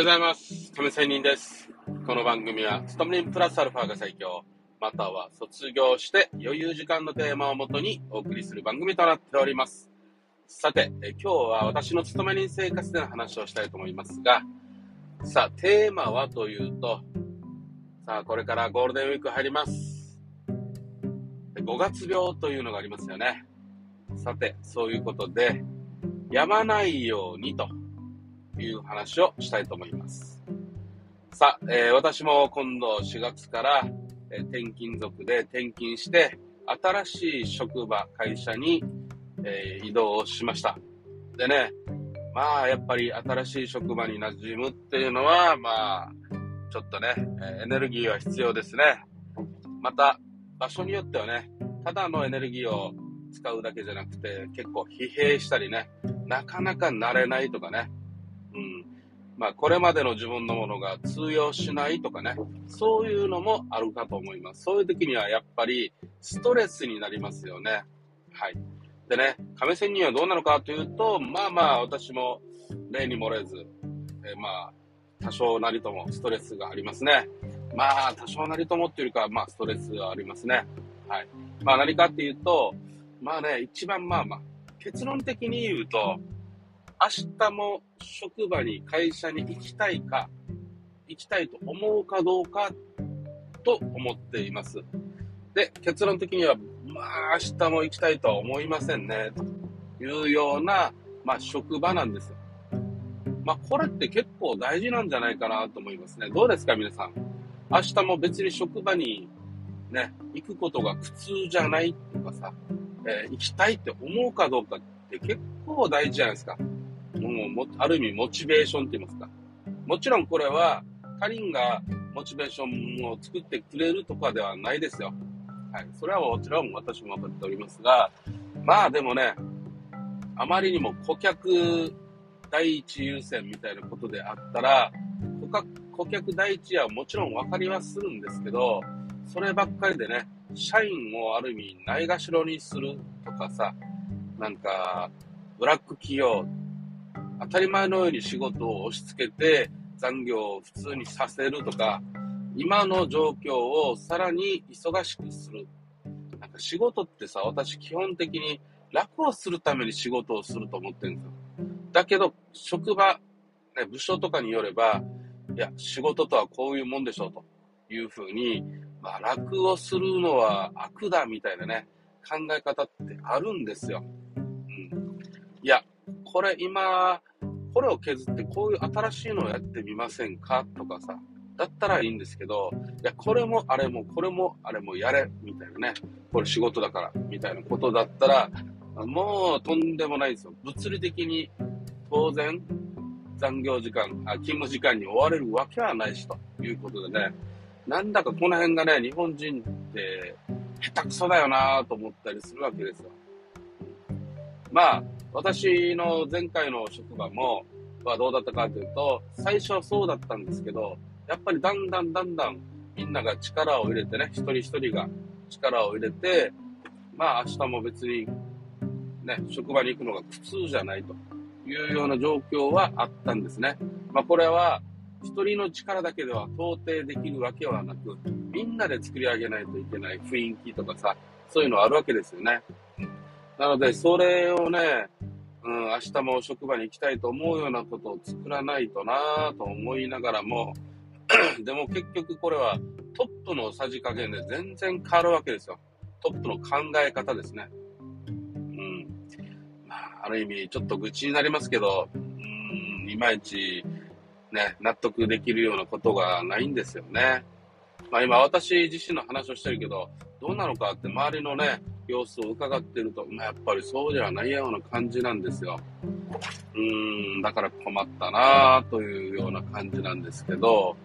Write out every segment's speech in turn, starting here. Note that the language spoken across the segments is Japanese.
ようございます。亀仙人です。この番組は、ストムリンプラスアルファが最強、または卒業して余裕時間のテーマをもとにお送りする番組となっております。さて、え今日は私の勤め人生活での話をしたいと思いますが、さあ、テーマはというと、さあ、これからゴールデンウィーク入ります。5月病というのがありますよね。さて、そういうことで、やまないようにという話をしたいと思います。さあ、えー私も今度4月から、えー転勤族で転勤して、新しい職場、会社に、えー移動しました。でね、まあ、やっぱり新しい職場に馴染むっていうのは、まあ、ちょっとね、エネルギーは必要ですね。また、場所によってはね、ただのエネルギーを使うだけじゃなくて、結構疲弊したりね、なかなか慣れないとかね、まあ、これまでの自分のものが通用しないとかね、そういうのもあるかと思います。そういう時にはやっぱりストレスになりますよね。はい。でね、亀仙人はどうなのかというと、まあまあ私も例に漏れず、えまあ、多少なりともストレスがありますね。まあ、多少なりともっていうよりか、まあ、ストレスはありますね。はい。まあ、何かっていうと、まあね、一番まあまあ、結論的に言うと、明日も職場に会社に行きたいか、行きたいと思うかどうかと思っています。で、結論的には、まあ明日も行きたいとは思いませんね、というような、まあ職場なんですよ。まあこれって結構大事なんじゃないかなと思いますね。どうですか皆さん。明日も別に職場にね、行くことが苦痛じゃないとかさ、えー行きたいって思うかどうかって結構大事じゃないですか。もうも、ある意味モチベーションって言いますか。もちろんこれは、他人がモチベーションを作ってくれるとかではないですよ。はい。それはもちろん私も分かっておりますが、まあでもね、あまりにも顧客第一優先みたいなことであったら、顧客顧客第一はもちろん分かりはするんですけど、そればっかりでね、社員をある意味ないがしろにするとかさ、なんか、ブラック企業当たり前のように仕事を押し付けて残業を普通にさせるとか、今の状況をさらに忙しくする。なんか仕事ってさ、私基本的に楽をするために仕事をすると思ってるんですよ。だけど、職場、ね、部署とかによれば、いや、仕事とはこういうもんでしょうというふうに、まあ楽をするのは悪だみたいなね、考え方ってあるんですよ。うん。いや、これ今、これを削ってこういう新しいのをやってみませんか？とかさ、だったらいいんですけど、いや、これもあれもこれもあれもやれ、みたいなね。これ仕事だから、みたいなことだったら、もうとんでもないんですよ。物理的に当然残業時間、あ勤務時間に追われるわけはないしということでね、なんだかこの辺がね、日本人って下手くそだよなと思ったりするわけですよ。まあ、私の前回の職場も、はどうだったかというと、最初はそうだったんですけど、やっぱりだんだんだんだんみんなが力を入れてね、一人一人が力を入れて、まあ明日も別にね、職場に行くのが苦痛じゃないというような状況はあったんですね。まあこれは一人の力だけでは到底できるわけはなく、みんなで作り上げないといけない雰囲気とかさ、そういうのあるわけですよね。なので、それをね、うん、明日も職場に行きたいと思うようなことを作らないとなぁと思いながらも、でも結局これはトップのさじ加減で全然変わるわけですよ。トップの考え方ですね。うん。まあ、ある意味ちょっと愚痴になりますけど、うん、いまいちね、納得できるようなことがないんですよね。まあ今私自身の話をしてるけど、どうなのかって周りのね、様子を伺ってると、まあ、やっぱりそうではないような感じなんですよ。うーん、だから困ったなというような感じなんですけど、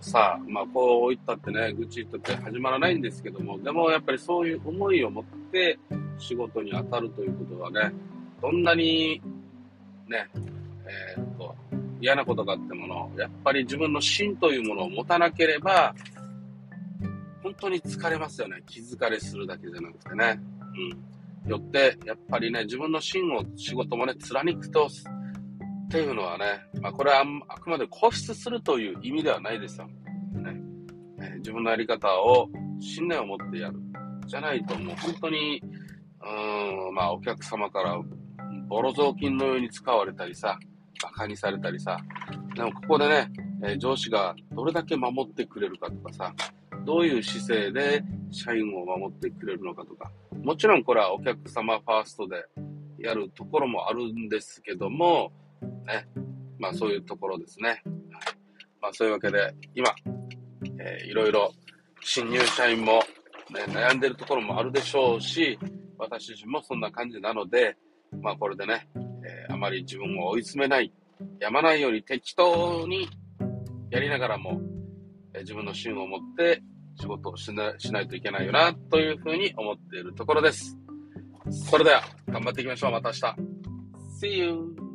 さあ、まあこう言ったってね、愚痴言ったって始まらないんですけども、でもやっぱりそういう思いを持って仕事に当たるということはね、どんなにね、えーっと、嫌なことがあってもの、やっぱり自分の芯というものを持たなければ、本当に疲れますよね。気疲れするだけじゃなくてね。うん。よって、やっぱりね、自分の芯を仕事もね、貫くと、っていうのはね、まあ、これはあくまで固執するという意味ではないですよ。ね、自分のやり方を信念を持ってやる。じゃないともう本当に、うん、まあお客様からボロ雑巾のように使われたりさ、馬鹿にされたりさ、でもここでね、え上司がどれだけ守ってくれるかとかさ、どういう姿勢で社員を守ってくれるのかとか、もちろんこれはお客様ファーストでやるところもあるんですけども、ね、まあそういうところですね。はい、まあそういうわけで、今、えー、いろいろ新入社員も、ね、悩んでるところもあるでしょうし、私自身もそんな感じなので、まあこれでね、えー、あまり自分を追い詰めない、やまないように適当にやりながらも、えー、自分の芯を持って仕事をしなしないといけないよな、というふうに思っているところです。それでは、頑張っていきましょう。また明日。See you!